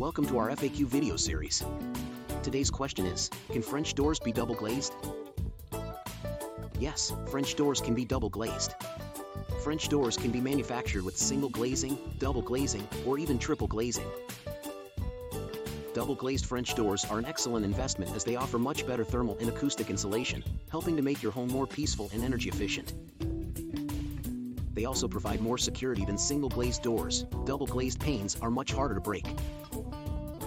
Welcome to our FAQ video series. Today's question is, can French doors be double glazed? Yes, French doors can be double glazed. French doors can be manufactured with single glazing, double glazing, or even triple glazing. Double glazed French doors are an excellent investment as they offer much better thermal and acoustic insulation, helping to make your home more peaceful and energy efficient. They also provide more security than single glazed doors, double glazed panes are much harder to break.